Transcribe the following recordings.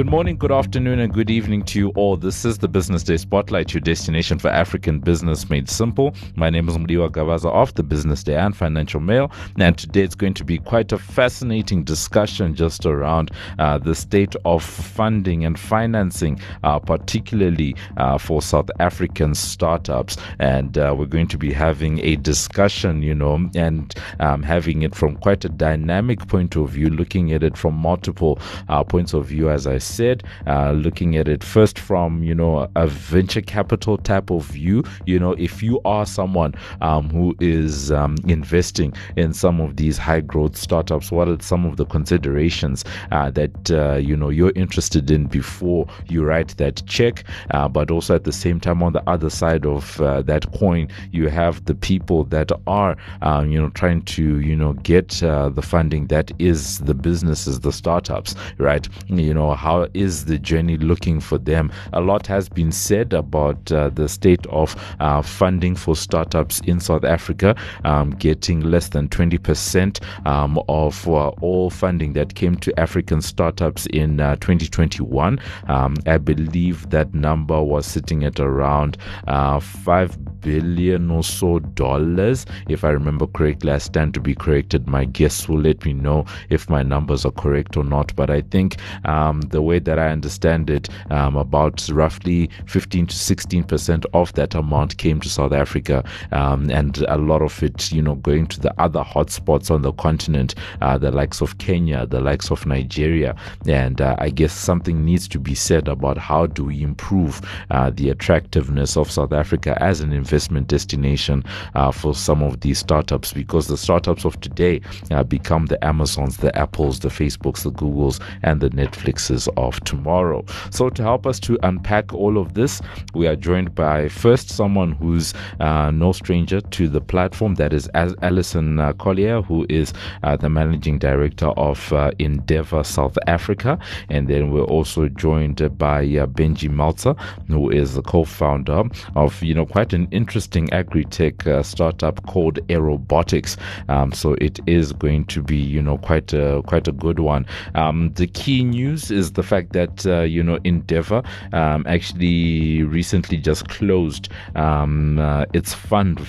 Good morning, good afternoon, and good evening to you all. This is the Business Day Spotlight, your destination for African business made simple. My name is Mudiwa Gavaza of the Business Day and Financial Mail, and today it's going to be quite a fascinating discussion just around uh, the state of funding and financing, uh, particularly uh, for South African startups. And uh, we're going to be having a discussion, you know, and um, having it from quite a dynamic point of view, looking at it from multiple uh, points of view, as I said, uh, looking at it first from you know a venture capital type of view. You know, if you are someone um, who is um, investing in some of these high growth startups, what are some of the considerations uh, that uh, you know you're interested in before you write that check? Uh, but also at the same time, on the other side of uh, that coin, you have the people that are um, you know trying to you know get uh, the funding that is the businesses, the startups, right? You know how how is the journey looking for them? A lot has been said about uh, the state of uh, funding for startups in South Africa, um, getting less than 20% um, of uh, all funding that came to African startups in uh, 2021. Um, I believe that number was sitting at around uh, 5 billion or so dollars. If I remember correctly, I stand to be corrected. My guests will let me know if my numbers are correct or not. But I think um, the way that I understand it, um, about roughly 15 to 16 percent of that amount came to South Africa, um, and a lot of it, you know, going to the other hotspots on the continent, uh, the likes of Kenya, the likes of Nigeria, and uh, I guess something needs to be said about how do we improve uh, the attractiveness of South Africa as an investment destination uh, for some of these startups, because the startups of today uh, become the Amazons, the Apples, the Facebooks, the Googles, and the Netflixes of tomorrow. So, to help us to unpack all of this, we are joined by first someone who's uh, no stranger to the platform, that is Alison uh, Collier, who is uh, the managing director of uh, Endeavor South Africa. And then we're also joined by Benji Meltzer, who is the co founder of, you know, quite an interesting agri tech uh, startup called Aerobotics. Um, so, it is going to be, you know, quite a, quite a good one. Um, the key news is the fact that uh, you know Endeavor um, actually recently just closed um, uh, its fund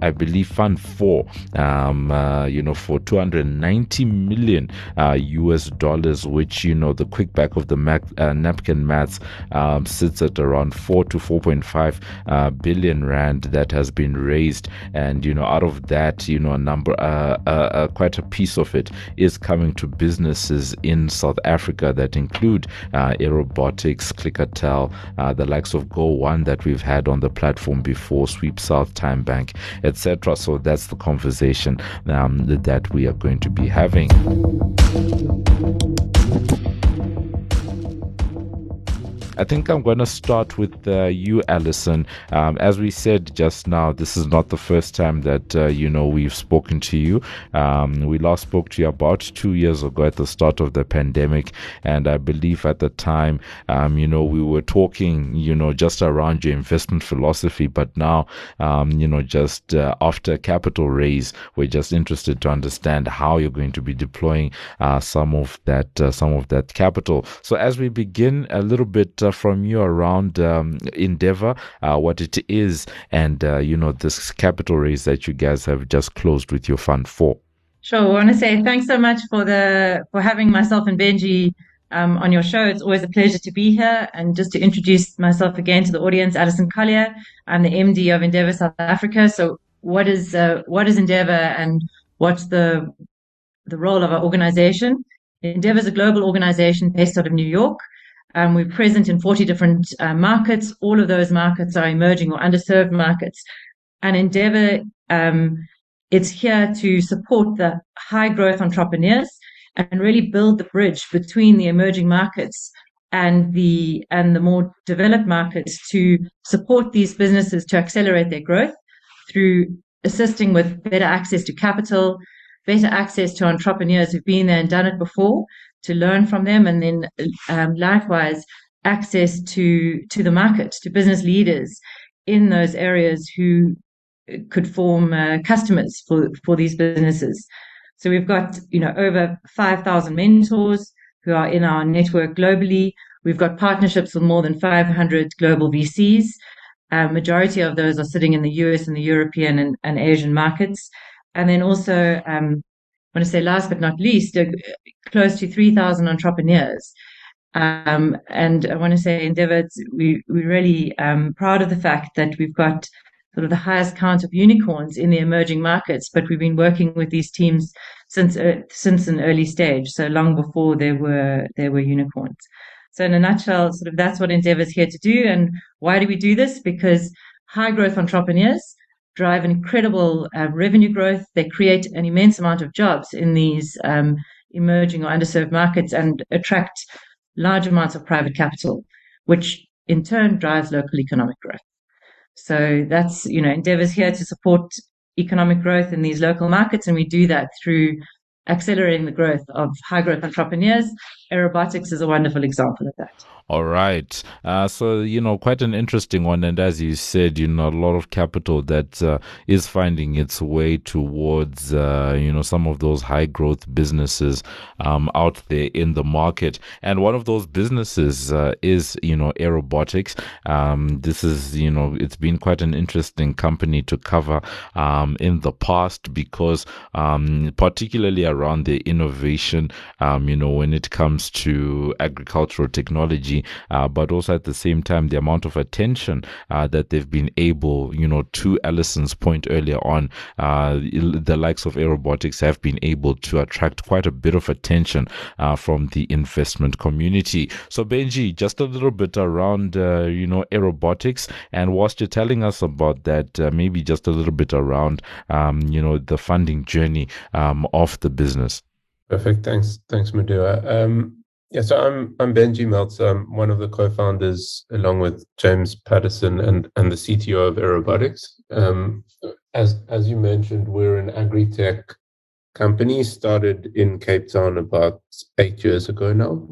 I believe, Fund 4, um, uh, you know, for 290 million uh, US dollars, which, you know, the quick back of the mac, uh, napkin maths um, sits at around 4 to 4.5 uh, billion rand that has been raised. And, you know, out of that, you know, a number, uh, uh, quite a piece of it is coming to businesses in South Africa that include Aerobotics, Clickatell, the likes of Go One that we've had on the platform before, Sweep South, TymeBank, etc. So that's the conversation um, that we are going to be having. I think I'm going to start with uh, you, Alison. Um, as we said just now, this is not the first time that uh, you know we've spoken to you. Um, we last spoke to you about two years ago at the start of the pandemic, and I believe at the time, um, you know, we were talking, you know, just around your investment philosophy. But now, um, you know, just uh, after capital raise, we're just interested to understand how you're going to be deploying uh, some of that, uh, some of that capital. So as we begin a little bit uh, from you around um, Endeavor, uh, what it is, and uh, you know this capital raise that you guys have just closed with your fund for. Sure. I want to say thanks so much for the for having myself and Benji um, on your show. It's always a pleasure to be here. And just to introduce myself again to the audience, Alison Collier. I'm the MD of Endeavor South Africa. So what is uh, what is Endeavor and what's the the role of our organization? Endeavor is a global organization based out of New York. Um, we're present in 40 different uh, markets. All of those markets are emerging or underserved markets. And Endeavor, um, it's here to support the high growth entrepreneurs and really build the bridge between the emerging markets and the and the more developed markets to support these businesses to accelerate their growth through assisting with better access to capital, better access to entrepreneurs who've been there and done it before, to learn from them, and then um, likewise access to to the market, to business leaders in those areas who could form uh, customers for for these businesses. So we've got you know over five thousand mentors who are in our network globally. We've got partnerships with more than 500 global VCs. Uh, majority of those are sitting in the US and the European and, and Asian markets. And then also, um, want to say last but not least, uh, close to 3,000 entrepreneurs. Um, and I want to say Endeavour, we, we're really um, proud of the fact that we've got sort of the highest count of unicorns in the emerging markets, but we've been working with these teams since uh, since an early stage, so long before there were there were unicorns. So in a nutshell, sort of that's what Endeavour is here to do. And why do we do this? Because high growth entrepreneurs drive an incredible uh, revenue growth. They create an immense amount of jobs in these um, emerging or underserved markets and attract large amounts of private capital, which in turn drives local economic growth. So that's, you know, Endeavour's here to support economic growth in these local markets, and we do that through accelerating the growth of high growth entrepreneurs. Aerobotics is a wonderful example of that. All right. Uh, so, you know, quite an interesting one. And as you said, you know, a lot of capital that uh, is finding its way towards, uh, you know, some of those high growth businesses um, out there in the market. And one of those businesses uh, is, you know, Aerobotics. Um, this is, you know, it's been quite an interesting company to cover um, in the past because, um, particularly around the innovation, um, you know, when it comes to agricultural technology uh, but also at the same time the amount of attention uh, that they've been able, you know, to Alison's point earlier on, uh, the likes of Aerobotics have been able to attract quite a bit of attention uh, from the investment community. So Benji, just a little bit around, uh, you know, Aerobotics, and whilst you're telling us about that, uh, maybe just a little bit around, um, you know, the funding journey um, of the business. Perfect. Thanks. Thanks, Mudiwa. Um, yeah, so I'm I'm Benji Meltzer. I'm one of the co-founders, along with James Patterson and and the CTO of Aerobotics. Um, as as you mentioned, we're an agri-tech company started in Cape Town about eight years ago now.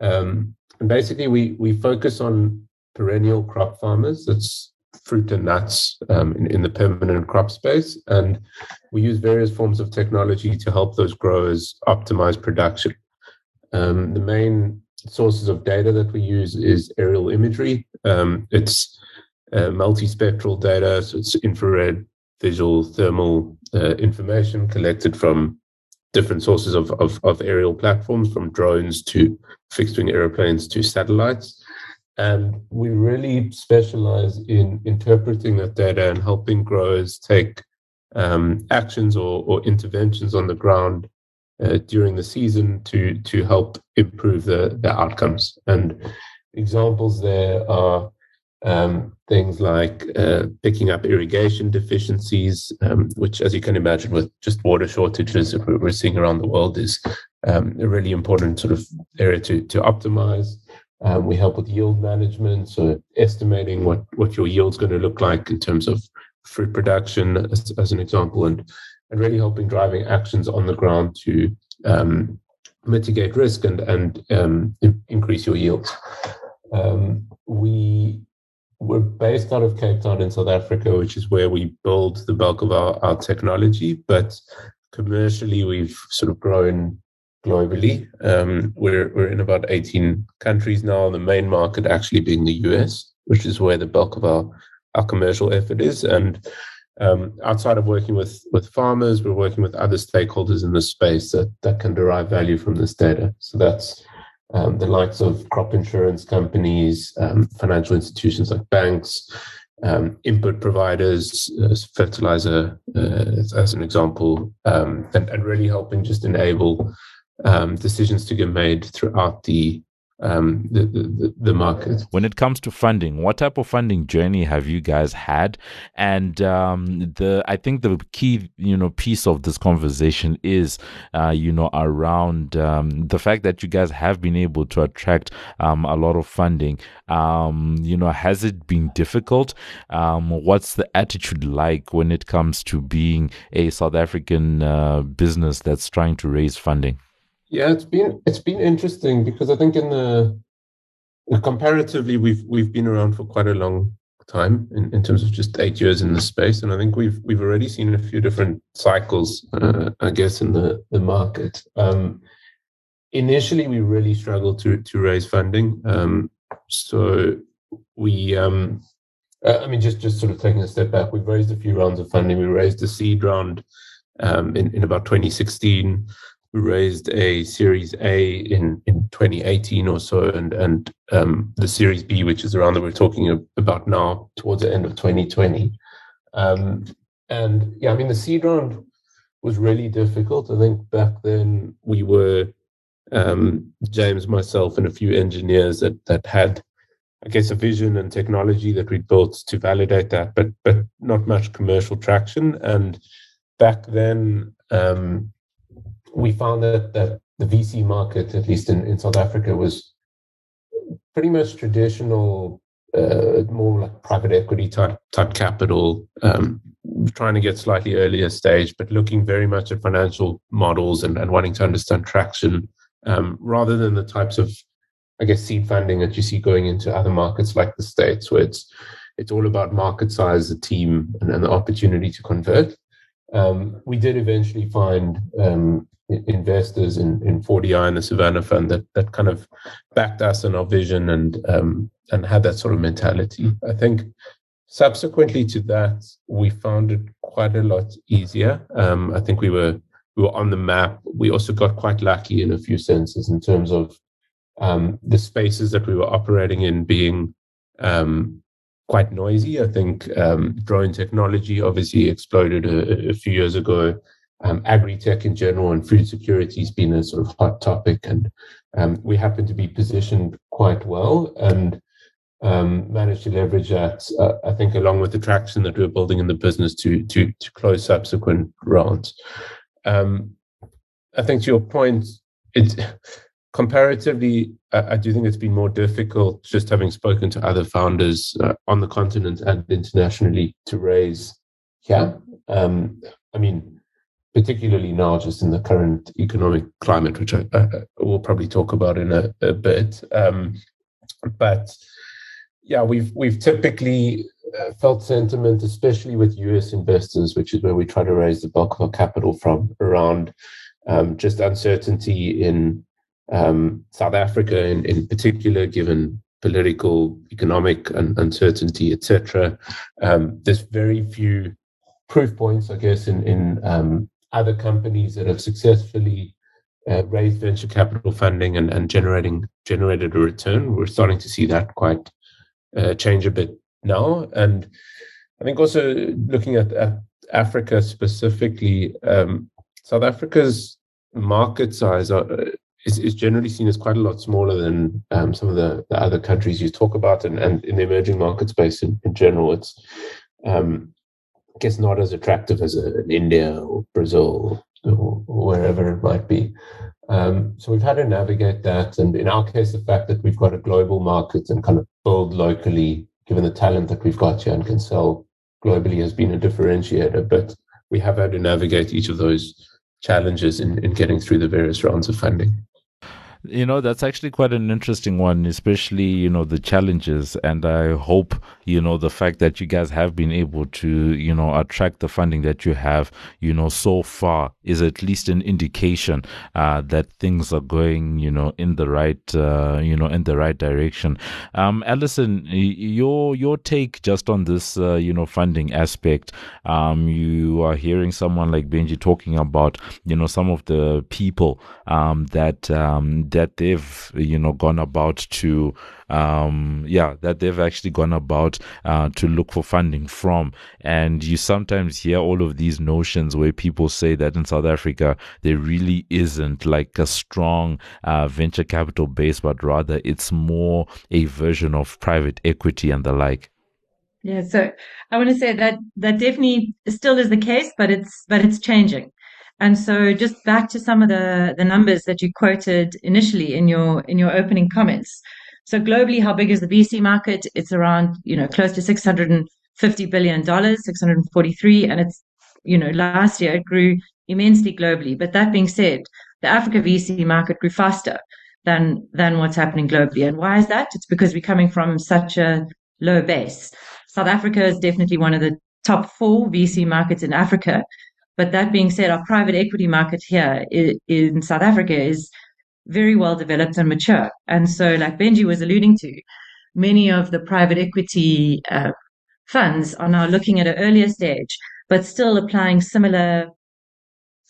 Um, and basically, we we focus on perennial crop farmers. That's fruit and nuts um, in, in the permanent crop space, and we use various forms of technology to help those growers optimize production. Um, the main sources of data that we use is aerial imagery. Um, it's uh, multispectral data, so it's infrared, visual, thermal uh, information collected from different sources of, of, of, aerial platforms, from drones to fixed wing aeroplanes to satellites. And we really specialize in interpreting that data and helping growers take um, actions or, or interventions on the ground uh, during the season to to help improve the the outcomes. And examples there are um, things like uh, picking up irrigation deficiencies, um, which, as you can imagine, with just water shortages that we're seeing around the world, is um, a really important sort of area to to optimize. Um, we help with yield management, so estimating what what your yield's going to look like in terms of fruit production, as, as an example, and and really helping driving actions on the ground to um, mitigate risk and and um, increase your yields. Um, we we're based out of Cape Town in South Africa, which is where we build the bulk of our, our technology. But commercially, we've sort of grown globally. Um, we're we're in about 18 countries now. The main market actually being the US, which is where the bulk of our our commercial effort is, and um, outside of working with with farmers, we're working with other stakeholders in the space that that can derive value from this data. So that's um, the likes of crop insurance companies, um, financial institutions like banks, um, input providers, uh, fertilizer, uh, as an example, um, and, and really helping just enable um, decisions to get made throughout the um, the, the, the market. When it comes to funding, what type of funding journey have you guys had? And um, the I think the key you know piece of this conversation is uh, you know around um, the fact that you guys have been able to attract um, a lot of funding. Um, you know, has it been difficult? What's the attitude like when it comes to being a South African uh, business that's trying to raise funding? Yeah, it's been it's been interesting because I think in the comparatively we've we've been around for quite a long time in, in terms of just eight years in the space, and I think we've we've already seen a few different cycles, uh, I guess, in the the market. Um, initially we really struggled to to raise funding. Um, so we, um, uh, I mean, just just sort of taking a step back, we've raised a few rounds of funding. We raised a seed round um, in in about 2016. We raised a Series A in, in 2018 or so, and and um, the Series B, which is the round that we're talking about now, towards the end of 2020. Um, and yeah, I mean, the seed round was really difficult. I think back then we were um, James, myself, and a few engineers that that had, I guess, a vision and technology that we'd built to validate that, but but not much commercial traction. And back then, um, we found that the VC market, at least in, in South Africa, was pretty much traditional, uh, more like private equity type type capital, um, trying to get slightly earlier stage, but looking very much at financial models and, and wanting to understand traction um, rather than the types of, I guess, seed funding that you see going into other markets like the States, where it's it's all about market size, the team, and, and the opportunity to convert. Um, we did eventually find um, investors in, in 4Di and the Savannah Fund that that kind of backed us and our vision and um, and had that sort of mentality. I think subsequently to that, we found it quite a lot easier. Um, I think we were we were on the map. We also got quite lucky in a few senses in terms of um, the spaces that we were operating in being um, quite noisy. I think um, drone technology obviously exploded a, a few years ago. Um, agri-tech in general and food security has been a sort of hot topic, and um, we happen to be positioned quite well and um, managed to leverage that. Uh, I think along with the traction that we're building in the business to to to close subsequent rounds. Um, I think to your point, it's comparatively, I, I, do think it's been more difficult just having spoken to other founders uh, on the continent and internationally to raise yeah. Um, I mean, particularly now, just in the current economic climate, which I, I will probably talk about in a, a bit. Um, but yeah, we've we've typically uh, felt sentiment, especially with US investors, which is where we try to raise the bulk of our capital from, around um, just uncertainty in um, South Africa, in, in particular, given political, economic uncertainty, etc. Um, there's very few proof points, I guess, in in um, other companies that have successfully uh, raised venture capital funding and, and generating generated a return. We're starting to see that quite uh, change a bit now. And I think also looking at, at Africa specifically, um, South Africa's market size are, uh, is, is, generally seen as quite a lot smaller than um, some of the, the, other countries you talk about, and, and in the emerging market space in, in general, it's um, I guess not as attractive as India or Brazil or, or wherever it might be. Um, so we've had to navigate that, and in our case, the fact that we've got a global market and kind of build locally given the talent that we've got here and can sell globally has been a differentiator. But we have had to navigate each of those challenges in, in getting through the various rounds of funding. You know, that's actually quite an interesting one, especially, you know, the challenges. And I hope, you know, the fact that you guys have been able to, you know, attract the funding that you have, you know, so far is at least an indication uh, that things are going, you know, in the right, uh, you know, in the right direction. Um, Alison, your your take just on this, uh, you know, funding aspect. Um, you are hearing someone like Benji talking about, you know, some of the people um, that um, that they've you know gone about to um yeah that they've actually gone about uh, to look for funding from. And you sometimes hear all of these notions where people say that in south africa there really isn't like a strong uh, venture capital base but rather it's more a version of private equity and the like. Yeah so i want to say that that definitely still is the case but it's but it's changing and so just back to some of the, the numbers that you quoted initially in your in your opening comments. So globally, how big is the VC market? It's around, you know, close to $650 billion, 643. And it's, you know, last year it grew immensely globally. But that being said, the Africa VC market grew faster than than what's happening globally. And why is that? It's because we're coming from such a low base. South Africa is definitely one of the top four VC markets in Africa. But that being said, our private equity market here in South Africa is very well developed and mature. And so, like Benji was alluding to, many of the private equity uh, funds are now looking at an earlier stage, but still applying similar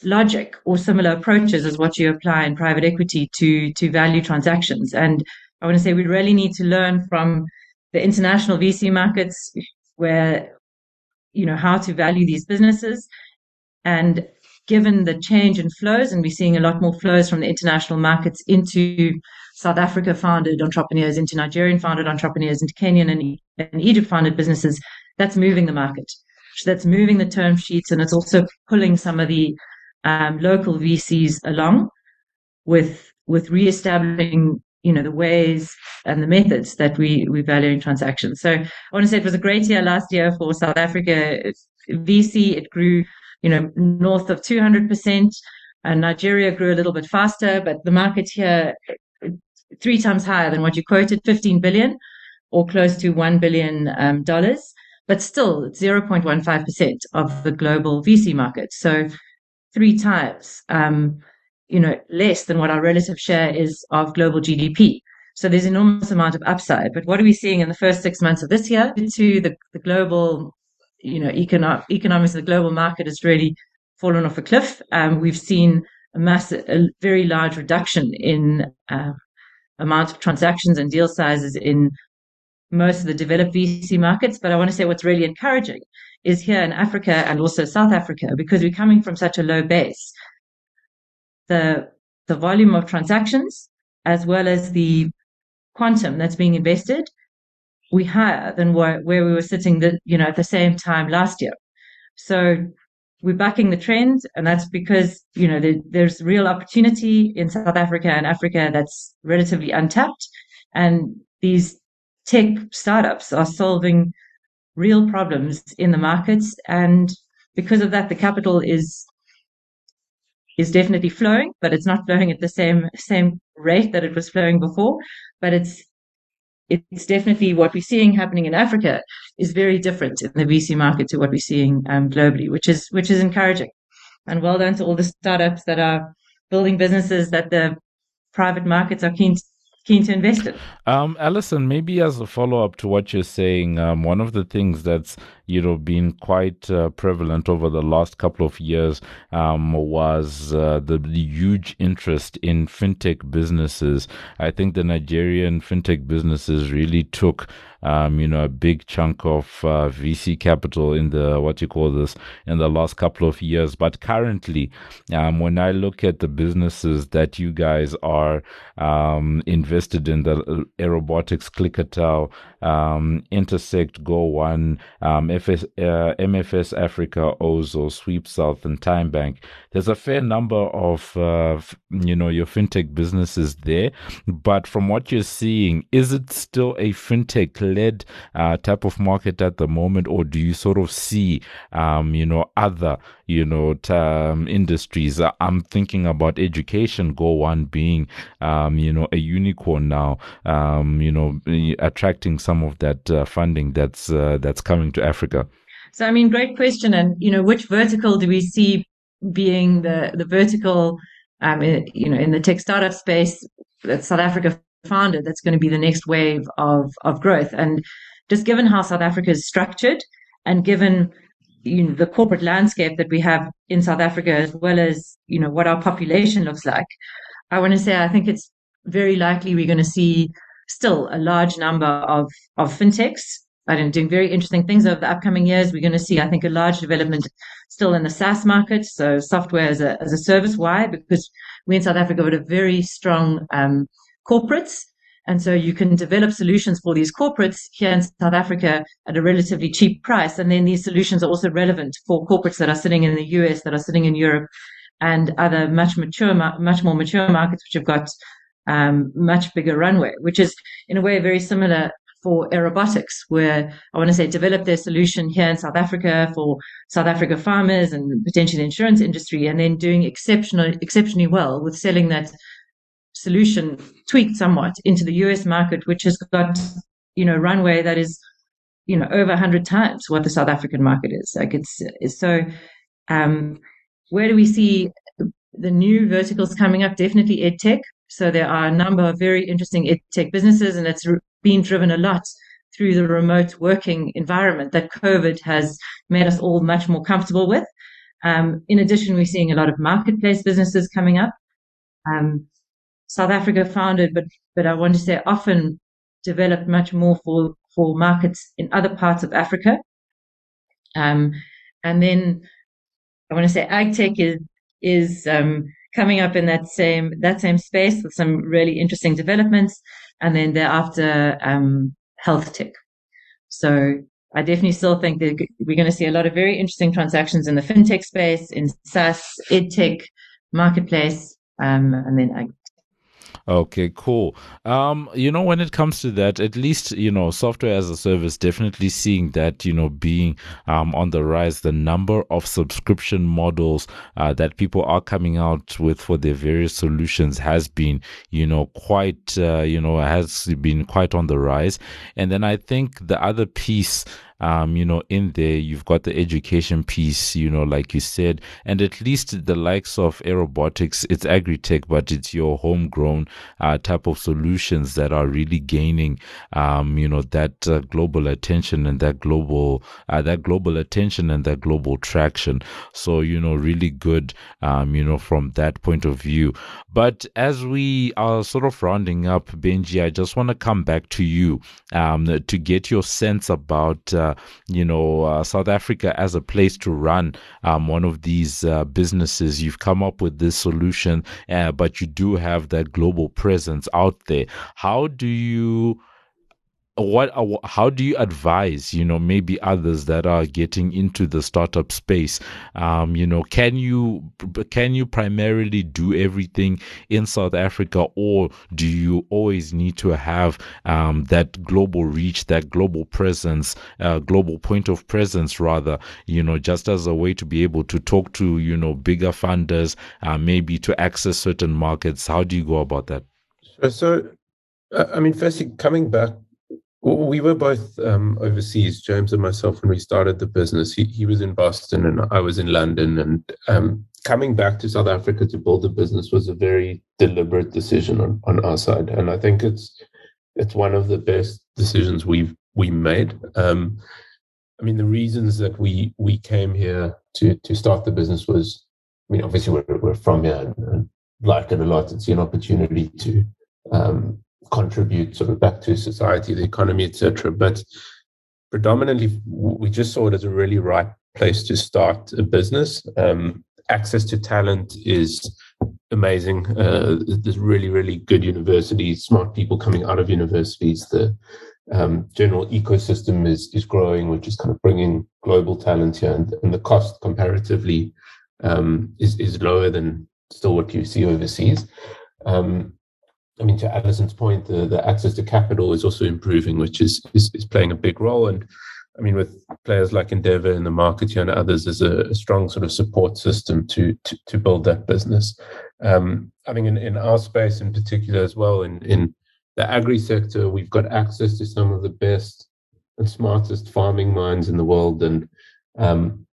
logic or similar approaches as what you apply in private equity to to value transactions. And I want to say we really need to learn from the international VC markets where you know how to value these businesses and given the change in flows and we're seeing a lot more flows from the international markets into South Africa founded entrepreneurs into Nigerian founded entrepreneurs into Kenyan and, and Egypt founded businesses that's moving the market so that's moving the term sheets and it's also pulling some of the um, local VCs along with with reestablishing you know the ways and the methods that we we value in transactions. So I want to say it was a great year last year for South Africa VC. It grew you know north of 200 percent, and Nigeria grew a little bit faster, but the market here three times higher than what you quoted, 15 billion or close to one billion um, dollars. But still, 0.15% of the global VC market. So three times, um, you know, less than what our relative share is of global GDP. So there's an enormous amount of upside. But what are we seeing in the first six months of this year? To the, the global, you know, econo- economics of the global market has really fallen off a cliff. Um, we've seen a massive, a very large reduction in uh, amount of transactions and deal sizes in most of the developed VC markets. But I want to say what's really encouraging is here in Africa and also South Africa because we're coming from such a low base. The the volume of transactions as well as the quantum that's being invested, we higher than where, where we were sitting the, you know, at the same time last year. So we're backing the trend and that's because, you know, there, there's real opportunity in South Africa and Africa that's relatively untapped. And these tech startups are solving real problems in the markets. And because of that, the capital is is definitely flowing, but it's not flowing at the same same rate that it was flowing before. But it's it's definitely what we're seeing happening in Africa is very different in the VC market to what we're seeing um, globally, which is which is encouraging. And well done to all the startups that are building businesses that the private markets are keen keen to invest in. Um, Alison, maybe as a follow up to what you're saying, um, one of the things that's you know been quite uh, prevalent over the last couple of years um, was uh, the, the, huge interest in fintech businesses. I think the Nigerian fintech businesses really took um, you know, a big chunk of uh, VC capital in the what you call this in the last couple of years. But currently, um, when I look at the businesses that you guys are um, invested in, the uh, Aerobotics, Clickatell, um, Entersekt, Go One, um, FS, uh, MFS Africa, Ozow, Sweep South, and TymeBank. There's a fair number of uh, you know your fintech businesses there, but from what you're seeing, is it still a fintech led uh, type of market at the moment, or do you sort of see um, you know other you know t- um, industries? I'm thinking about education. Go One being um, you know a unicorn now, um, you know attracting some some of that uh, funding that's uh, that's coming to Africa? So, I mean, great question. And you know, which vertical do we see being the the vertical? Um, you know, in the tech startup space that South Africa founded, that's going to be the next wave of of growth. And just given how South Africa is structured, and given you know the corporate landscape that we have in South Africa, as well as you know what our population looks like, I want to say I think it's very likely we're going to see still a large number of, of fintechs I don't doing very interesting things over the upcoming years. We're going to see, I think, a large development still in the SaaS market, so software as a as a service. Why? Because we in South Africa have a very strong um, corporates, and so you can develop solutions for these corporates here in South Africa at a relatively cheap price, and then these solutions are also relevant for corporates that are sitting in the US, that are sitting in Europe, and other much mature, much more mature markets which have got um, much bigger runway, which is in a way very similar for aerobotics, where I want to say develop their solution here in South Africa for South Africa farmers and potentially the insurance industry, and then doing exceptional, exceptionally well with selling that solution tweaked somewhat into the US market, which has got, you know, runway that is, you know, over 100 times what the South African market is. Like it's, it's so, um, where do we see the new verticals coming up? Definitely ed tech So there are a number of very interesting tech businesses, and it's been driven a lot through the remote working environment that COVID has made us all much more comfortable with. Um, in addition, we're seeing a lot of marketplace businesses coming up. Um, South Africa founded, but but I want to say often developed much more for for markets in other parts of Africa. Um, and then I want to say ag tech is is um, coming up in that same that same space with some really interesting developments, and then thereafter um, health tech. So I definitely still think that we're going to see a lot of very interesting transactions in the fintech space, in SaaS, edtech, marketplace, um, and then ag Okay, cool. Um, you know, when it comes to that, at least you know, software as a service, definitely seeing that you know being um, on the rise. The number of subscription models uh, that people are coming out with for their various solutions has been you know quite uh, you know has been quite on the rise. And then I think the other piece um, you know, in there you've got the education piece, you know, like you said, and at least the likes of Aerobotics, it's agri-tech, but it's your homegrown uh, type of solutions that are really gaining, um, you know, that uh, global attention and that global, uh, that global attention and that global traction. So, you know, really good, um, you know, from that point of view. But as we are sort of rounding up, Benji, I just want to come back to you um, to get your sense about, uh, you know, uh, South Africa as a place to run um, one of these uh, businesses. You've come up with this solution, uh, but you do have that global presence out there. How do you? What uh, how do you advise you know maybe others that are getting into the startup space? Um you know can you can you primarily do everything in south africa or do you always need to have um that global reach that global presence uh, global point of presence rather you know just as a way to be able to talk to you know bigger funders uh, maybe to access certain markets? How do you go about that? So, so i mean firstly coming back we were both um, overseas, James and myself, when we started the business. He, he was in Boston and I was in London. And um, coming back to South Africa to build a business was a very deliberate decision on, on our side. And I think it's it's one of the best decisions we've we made. Um, I mean, the reasons that we we came here to to start the business was, I mean, obviously we're, we're from here and, and like it a lot. It's an opportunity to um, contribute sort of back to society, the economy, etc. But predominantly, we just saw it as a really right place to start a business. Um, access to talent is amazing. Uh, there's really, really good universities, smart people coming out of universities. The um, general ecosystem is is growing, which is kind of bringing global talent here, and, and the cost comparatively um, is is lower than still what you see overseas. Um, I mean, to Alison's point, the, the access to capital is also improving, which is, is, is playing a big role. And I mean, with players like Endeavour in the market and others, there's a, a strong sort of support system to to, to build that business. Um, I think in, in our space in particular as well, in, in the agri sector, we've got access to some of the best and smartest farming minds in the world, and um,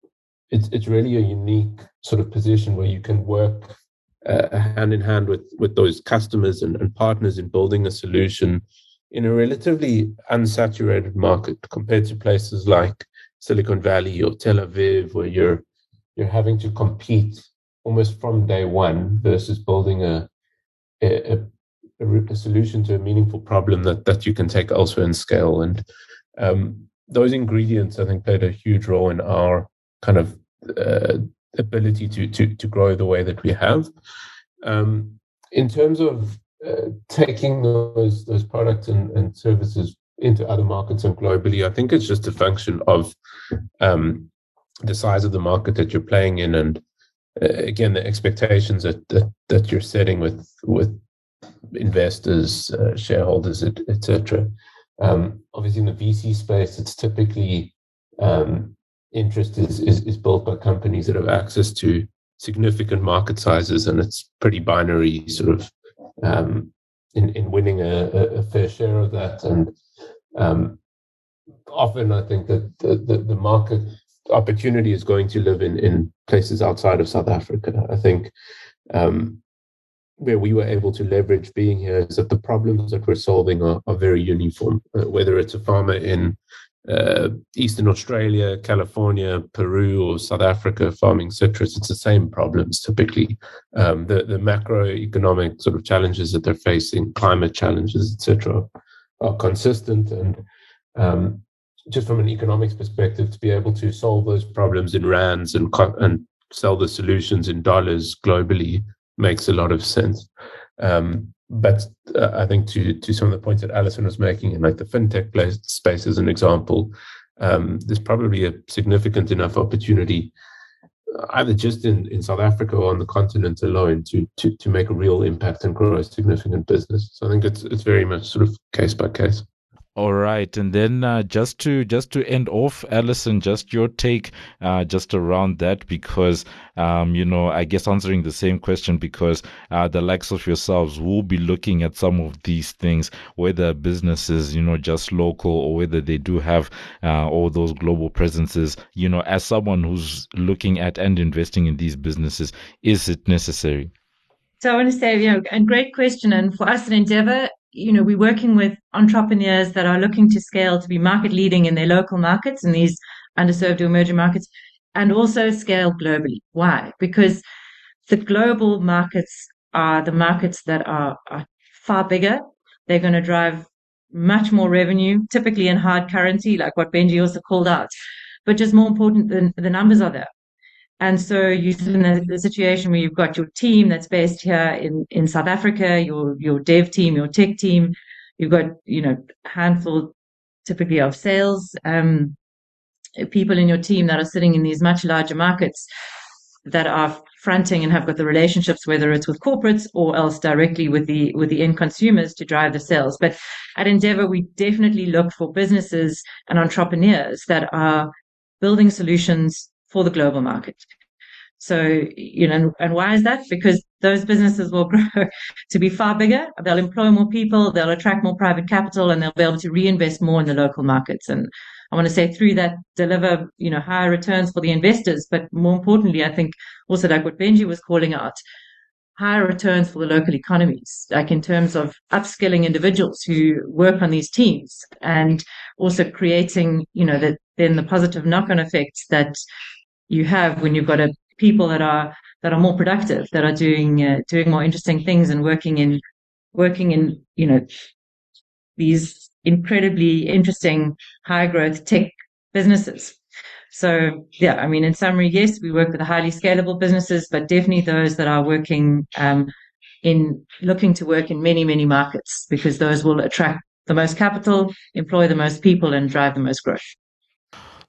it's it's really a unique sort of position where you can work uh, hand in hand with with those customers and, and partners in building a solution in a relatively unsaturated market compared to places like Silicon Valley or Tel Aviv, where you're you're having to compete almost from day one versus building a a, a, a solution to a meaningful problem that that you can take elsewhere and scale. And um, those ingredients, I think, played a huge role in our kind of uh, ability to to to grow the way that we have. Um, in terms of uh, taking those those products and, and services into other markets and globally, I think it's just a function of um, the size of the market that you're playing in, and uh, again the expectations that, that that you're setting with with investors, uh, shareholders, etc. Et um, obviously, in the VC space, it's typically um, interest is, is, is built by companies that have access to significant market sizes, and it's pretty binary, sort of um, in in winning a, a, fair share of that. And um, often, I think that the, the, the market opportunity is going to live in in places outside of South Africa. I think um, where we were able to leverage being here is that the problems that we're solving are, are very uniform. Uh, whether it's a farmer in uh, Eastern Australia, California, Peru, or South Africa farming citrus, it's the same problems typically. Um, the, the macroeconomic sort of challenges that they're facing, climate challenges, etc., are consistent. And um, just from an economics perspective, to be able to solve those problems in rands and and sell the solutions in dollars globally makes a lot of sense. Um, but uh, I think to to some of the points that Alison was making, in like the fintech place, space as an example, um, there's probably a significant enough opportunity, uh, either just in, in South Africa or on the continent alone, to to to make a real impact and grow a significant business. So I think it's it's very much sort of case by case. All right, and then uh, just to just to end off, Alison, just your take, uh, just around that, because um, you know, I guess answering the same question, because uh, the likes of yourselves will be looking at some of these things, whether businesses, you know, just local or whether they do have uh, all those global presences. You know, as someone who's looking at and investing in these businesses, is it necessary? So I want to say, you know, a great question, and for us at Endeavour, you know, we're working with entrepreneurs that are looking to scale to be market leading in their local markets in these underserved or emerging markets and also scale globally. Why? Because the global markets are the markets that are, are far bigger. They're going to drive much more revenue, typically in hard currency, like what Benji also called out. But just more important than the numbers are there. And so you're in the, situation where you've got your team that's based here in, in South Africa, your, your dev team, your tech team. You've got, you know, handful typically of sales, um, people in your team that are sitting in these much larger markets that are fronting and have got the relationships, whether it's with corporates or else directly with the, with the end consumers to drive the sales. But at Endeavour, we definitely look for businesses and entrepreneurs that are building solutions for the global market. So, you know, and why is that? Because those businesses will grow to be far bigger. They'll employ more people. They'll attract more private capital and they'll be able to reinvest more in the local markets. And I want to say through that deliver, you know, higher returns for the investors. But more importantly, I think also like what Benji was calling out, higher returns for the local economies, like in terms of upskilling individuals who work on these teams and also creating, you know, that then the positive knock-on effects that you have when you've got a, people that are that are more productive, that are doing uh, doing more interesting things and working in working in you know these incredibly interesting high growth tech businesses. So yeah, I mean, in summary, yes, we work with highly scalable businesses, but definitely those that are working um, in looking to work in many many markets because those will attract the most capital, employ the most people, and drive the most growth.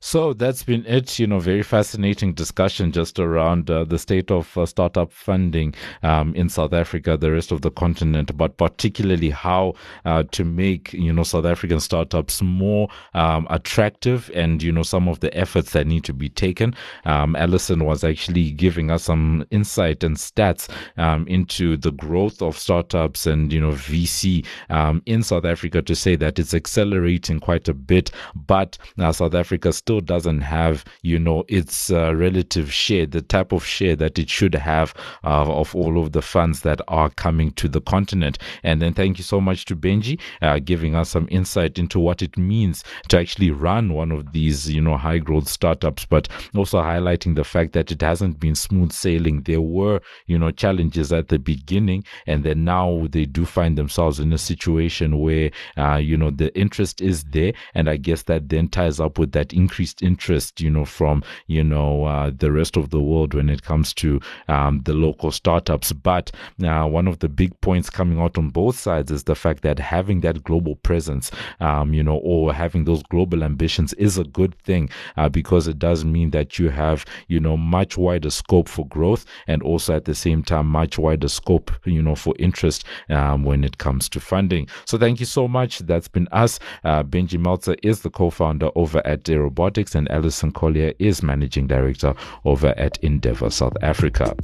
So that's been it. You know, very fascinating discussion just around uh, the state of uh, startup funding um, in South Africa, the rest of the continent, but particularly how uh, to make you know South African startups more um, attractive, and you know some of the efforts that need to be taken. Um, Alison was actually giving us some insight and stats um, into the growth of startups and you know VC um, in South Africa to say that it's accelerating quite a bit, but uh, South Africa still still doesn't have, you know, its uh, relative share, the type of share that it should have uh, of all of the funds that are coming to the continent. And then thank you so much to Benji uh, giving us some insight into what it means to actually run one of these, you know, high growth startups, but also highlighting the fact that it hasn't been smooth sailing. There were, you know, challenges at the beginning, and then now they do find themselves in a situation where, uh, you know, the interest is there. And I guess that then ties up with that increase increased interest, you know, from, you know, uh, the rest of the world when it comes to um, the local startups. But uh, one of the big points coming out on both sides is the fact that having that global presence, um, you know, or having those global ambitions is a good thing uh, because it does mean that you have, you know, much wider scope for growth and also at the same time, much wider scope, you know, for interest um, when it comes to funding. So thank you so much. That's been us. Uh, Benji Meltzer is the co-founder over at Robotics Robotics, and Alison Collier is Managing Director over at Endeavour South Africa.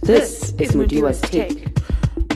This is Mudiwa's Take.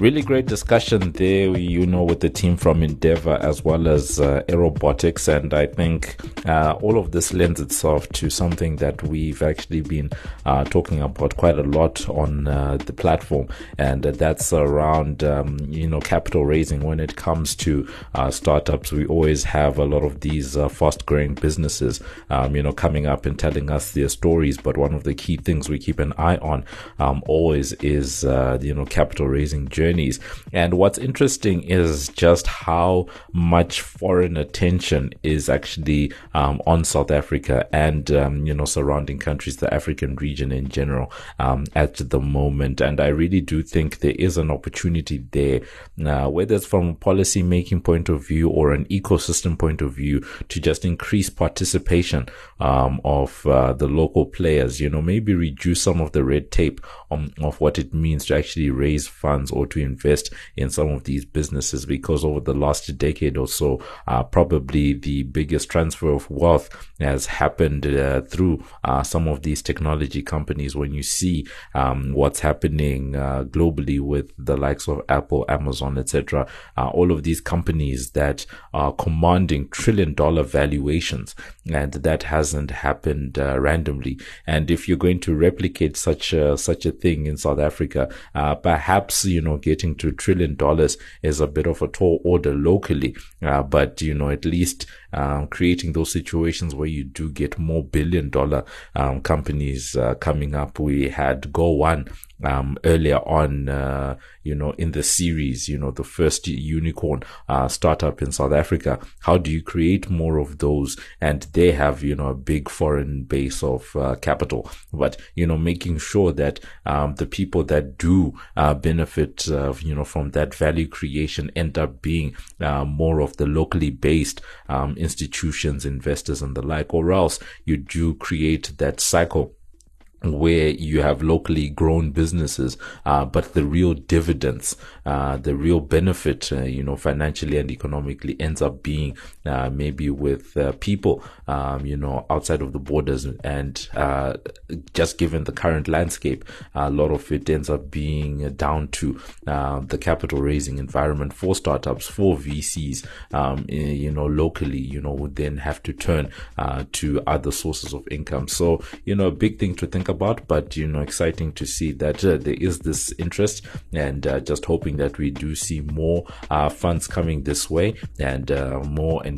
Really great discussion there, you know, with the team from Endeavour as well as uh, Aerobotics. And I think uh, all of this lends itself to something that we've actually been uh, talking about quite a lot on uh, the platform. And that's around, um, you know, capital raising. When it comes to uh, startups, we always have a lot of these uh, fast growing businesses, um, you know, coming up and telling us their stories. But one of the key things we keep an eye on um, always is, you know, capital raising journeys. And what's interesting is just how much foreign attention is actually um, on South Africa and, um, you know, surrounding countries, the African region in general um, at the moment. And I really do think there is an opportunity there, uh, whether it's from a policy making point of view or an ecosystem point of view, to just increase participation um, of uh, the local players, you know, maybe reduce some of the red tape um, of what it means to actually raise funds or to invest in some of these businesses because over the last decade or so, uh, probably the biggest transfer of wealth has happened uh, through uh, some of these technology companies. When you see um, what's happening uh, globally with the likes of Apple, Amazon, etc., uh, all of these companies that are commanding trillion dollar valuations, and that hasn't happened uh, randomly. And if you're going to replicate such a, such a thing in South Africa, perhaps you know getting to trillion dollars is a bit of a tall order locally, uh, but you know at least um, creating those situations where you do get more billion dollar um, companies uh, coming up. We had Go One um, earlier on, uh, you know, in the series, you know, the first unicorn uh, startup in South Africa. How do you create more of those? And they have, you know, a big foreign base of uh, capital, but you know, making sure that um, the people that do uh, benefit, you know, from that value creation end up being uh, more of the locally based um, institutions, investors, and the like, or else you do create that cycle where you have locally grown businesses, uh, but the real dividends, uh, the real benefit, uh, you know, financially and economically ends up being uh, maybe with uh, people, um, you know, outside of the borders. And uh, just given the current landscape, a lot of it ends up being down to the capital raising environment for startups, for VCs, um, eh, you know, locally, you know, would then have to turn to other sources of income. So, you know, a big thing to think about, but you know, exciting to see that uh, there is this interest, and uh, just hoping that we do see more uh, funds coming this way and uh, more and